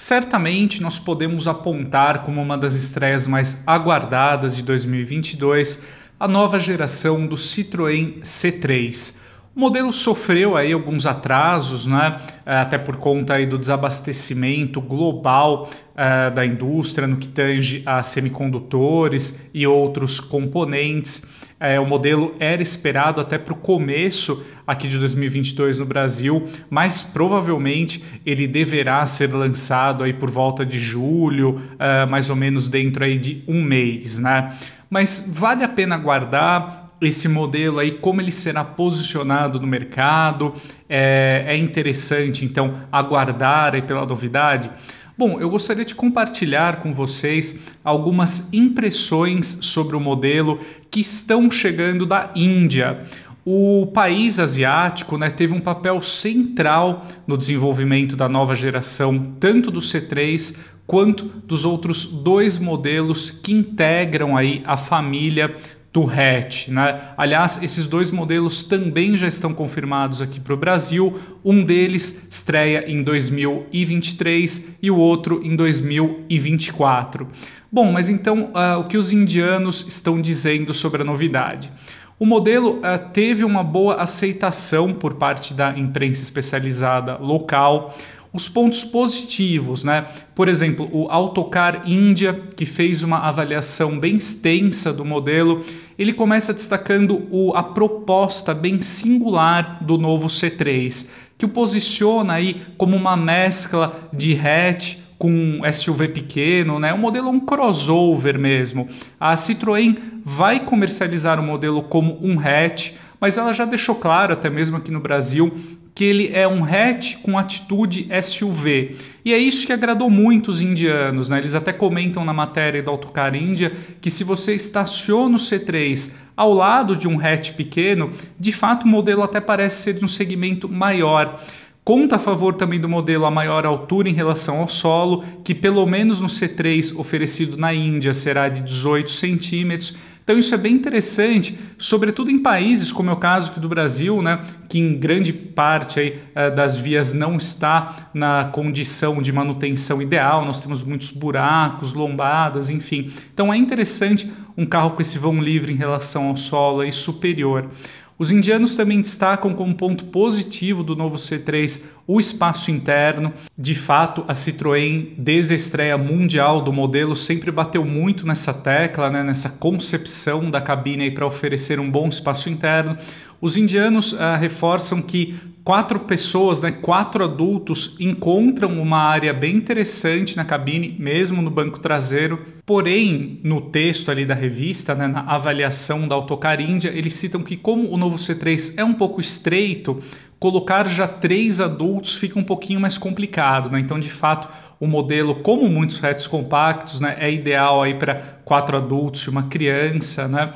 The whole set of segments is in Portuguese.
Certamente nós podemos apontar como uma das estreias mais aguardadas de 2022 a nova geração do Citroën C3. O modelo sofreu aí alguns atrasos, né? É, até por conta aí do desabastecimento global uh, da indústria no que tange a semicondutores e outros componentes. É, o modelo era esperado até para o começo aqui de 2022 no Brasil, mas provavelmente ele deverá ser lançado aí por volta de julho, uh, mais ou menos dentro aí de um mês, né? Mas vale a pena guardar esse modelo aí, como ele será posicionado no mercado. É, é interessante, então, aguardar aí pela novidade. Bom, eu gostaria de compartilhar com vocês algumas impressões sobre o modelo que estão chegando da Índia. O país asiático né, teve um papel central no desenvolvimento da nova geração, tanto do C3 quanto dos outros dois modelos que integram aí a família do hatch. Né? Aliás, esses dois modelos também já estão confirmados aqui para o Brasil. Um deles estreia em 2023 e o outro em 2024. Bom, mas então uh, o que os indianos estão dizendo sobre a novidade? O modelo uh, teve uma boa aceitação por parte da imprensa especializada local os pontos positivos, né? Por exemplo, o Autocar Índia, que fez uma avaliação bem extensa do modelo, ele começa destacando o, a proposta bem singular do novo C3, que o posiciona aí como uma mescla de hatch com SUV pequeno, né? O modelo é um crossover mesmo. A Citroën vai comercializar o modelo como um hatch, mas ela já deixou claro, até mesmo aqui no Brasil, que ele é um hatch com atitude SUV. E é isso que agradou muito os indianos. Né? Eles até comentam na matéria do Autocar Índia que se você estaciona o C3 ao lado de um hatch pequeno, de fato o modelo até parece ser de um segmento maior. Conta a favor também do modelo a maior altura em relação ao solo, que pelo menos no C3 oferecido na Índia será de 18 centímetros. Então isso é bem interessante, sobretudo em países como é o caso do Brasil, né, que em grande parte aí, eh, das vias não está na condição de manutenção ideal, nós temos muitos buracos, lombadas, enfim. Então é interessante um carro com esse vão livre em relação ao solo aí superior. Os indianos também destacam como ponto positivo do novo C3 o espaço interno. De fato, a Citroën, desde a estreia mundial do modelo, sempre bateu muito nessa tecla, né, nessa concepção da cabine para oferecer um bom espaço interno. Os indianos uh, reforçam que quatro pessoas, né, quatro adultos, encontram uma área bem interessante na cabine, mesmo no banco traseiro. Porém, no texto ali da revista, né, na avaliação da Autocar Índia, eles citam que como o novo C3 é um pouco estreito, colocar já três adultos fica um pouquinho mais complicado, né? Então, de fato, o modelo, como muitos hatches compactos, né, é ideal aí para quatro adultos e uma criança, né?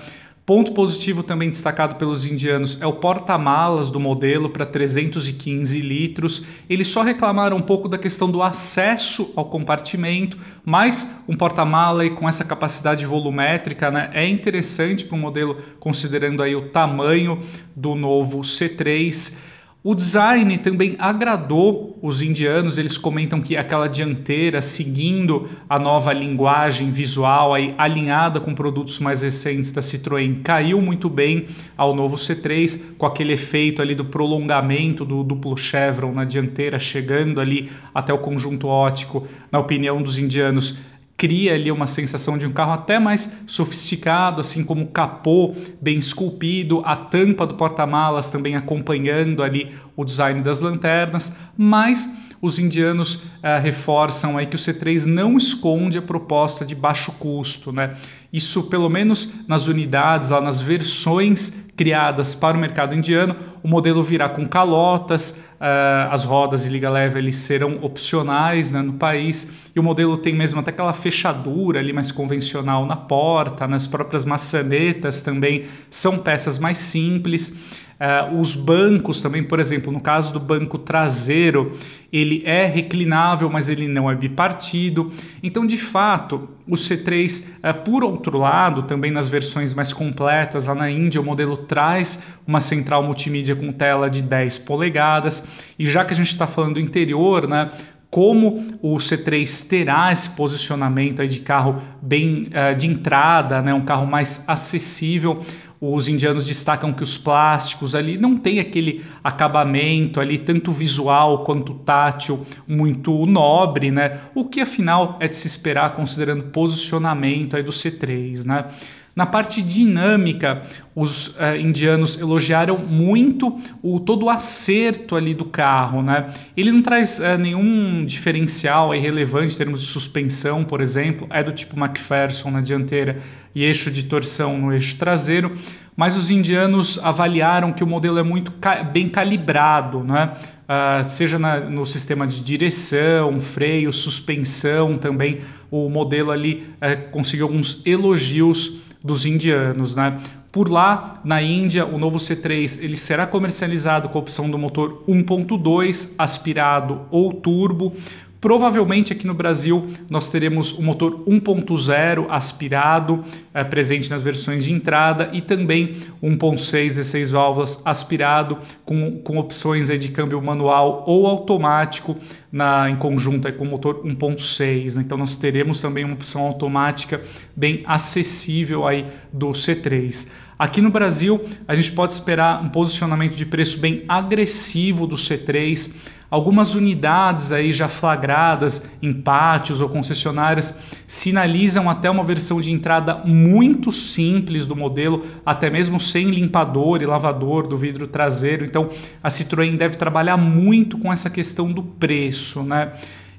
Ponto positivo também destacado pelos indianos é o porta-malas do modelo para 315 litros. Eles só reclamaram um pouco da questão do acesso ao compartimento, mas um porta-mala com essa capacidade volumétrica né, é interessante para o modelo, considerando aí o tamanho do novo C3. O design também agradou os indianos, eles comentam que aquela dianteira seguindo a nova linguagem visual aí, alinhada com produtos mais recentes da Citroën caiu muito bem ao novo C3 com aquele efeito ali do prolongamento do duplo chevron na dianteira chegando ali até o conjunto óptico, na opinião dos indianos cria ali uma sensação de um carro até mais sofisticado, assim como o capô bem esculpido, a tampa do porta-malas também acompanhando ali o design das lanternas, mas os indianos uh, reforçam aí que o C3 não esconde a proposta de baixo custo, né? Isso, pelo menos nas unidades, lá nas versões criadas para o mercado indiano, o modelo virá com calotas, uh, as rodas de liga leve eles serão opcionais né, no país, e o modelo tem mesmo até aquela fechadura ali mais convencional na porta, nas próprias maçanetas também são peças mais simples. Uh, os bancos também, por exemplo, no caso do banco traseiro, ele é reclinável, mas ele não é bipartido. Então, de fato, o C3, uh, eh, por outro lado, também nas versões mais completas, lá na Índia, o modelo traz uma central multimídia com tela de 10 polegadas. E já que a gente está falando do interior, né, como o C3 terá esse posicionamento aí de carro bem uh, de entrada, né, um carro mais acessível. Os indianos destacam que os plásticos ali não tem aquele acabamento ali, tanto visual quanto tátil, muito nobre, né? O que afinal é de se esperar considerando posicionamento aí do C3, né? Na parte dinâmica, os uh, indianos elogiaram muito o todo o acerto ali do carro, né? Ele não traz uh, nenhum diferencial relevante em termos de suspensão, por exemplo, é do tipo McPherson na dianteira e eixo de torção no eixo traseiro, mas os indianos avaliaram que o modelo é muito ca bem calibrado, né? Uh, seja na, no sistema de direção, freio, suspensão também, o modelo ali conseguiu alguns elogios dos indianos, né? Por lá, na Índia, o novo C3 ele será comercializado com a opção do motor 1.2 aspirado ou turbo, Provavelmente aqui no Brasil nós teremos o motor 1.0 aspirado é, presente nas versões de entrada e também 1.6 16 válvulas aspirado com, com opções de câmbio manual ou automático na, em conjunto com o motor 1.6. Né? Então nós teremos também uma opção automática bem acessível aí do C3. Aqui no Brasil, a gente pode esperar um posicionamento de preço bem agressivo do C3 Algumas unidades aí já flagradas em pátios ou concessionárias sinalizam até uma versão de entrada muito simples do modelo, até mesmo sem limpador e lavador do vidro traseiro. Então a Citroën deve trabalhar muito com essa questão do preço, né?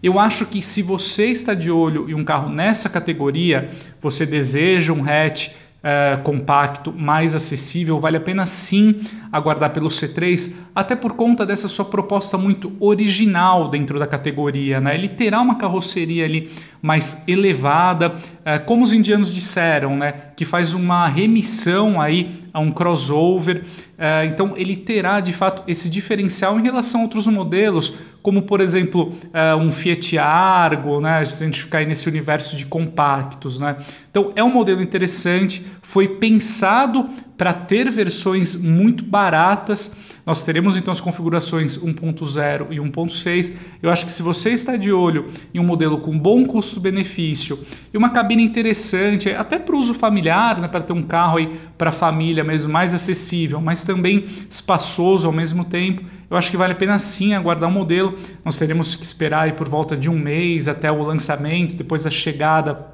Eu acho que se você está de olho em um carro nessa categoria, você deseja um hatch é, compacto, mais acessível, vale a pena sim aguardar pelo C3, até por conta dessa sua proposta muito original dentro da categoria. Né? Ele terá uma carroceria ali mais elevada, é, como os indianos disseram, né? que faz uma remissão aí a um crossover. É, então ele terá de fato esse diferencial em relação a outros modelos, como por exemplo é, um Fiat Argo, né? se a gente ficar aí nesse universo de compactos. Né? Então é um modelo interessante, foi pensado para ter versões muito baratas. Nós teremos então as configurações 1.0 e 1.6. Eu acho que se você está de olho em um modelo com bom custo-benefício e uma cabine interessante, até para uso familiar, né, para ter um carro aí para a família mesmo mais acessível, mas também espaçoso ao mesmo tempo, eu acho que vale a pena sim aguardar o um modelo. Nós teremos que esperar aí por volta de um mês até o lançamento, depois da chegada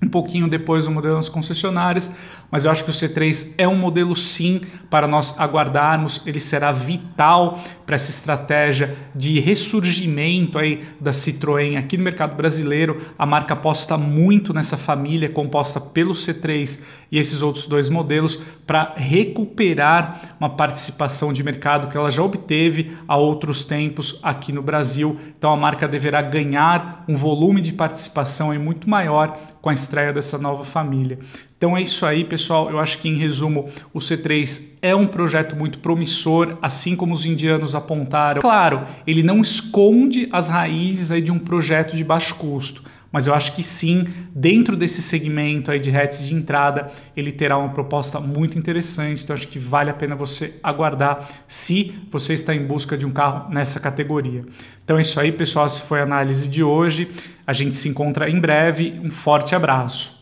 um pouquinho depois o modelo nas concessionárias, mas eu acho que o C3 é um modelo sim para nós aguardarmos, ele será vital para essa estratégia de ressurgimento aí da Citroën aqui no mercado brasileiro. A marca aposta muito nessa família composta pelo C3 e esses outros dois modelos para recuperar uma participação de mercado que ela já obteve há outros tempos aqui no Brasil. Então a marca deverá ganhar um volume de participação aí muito maior com a estreia dessa nova família. Então é isso aí, pessoal. Eu acho que, em resumo, o C3 é um projeto muito promissor, assim como os indianos apontaram. Claro, ele não esconde as raízes aí de um projeto de baixo custo, mas eu acho que sim, dentro desse segmento aí de hatches de entrada, ele terá uma proposta muito interessante. Então acho que vale a pena você aguardar se você está em busca de um carro nessa categoria. Então é isso aí, pessoal. Essa foi a análise de hoje. A gente se encontra em breve. Um forte abraço.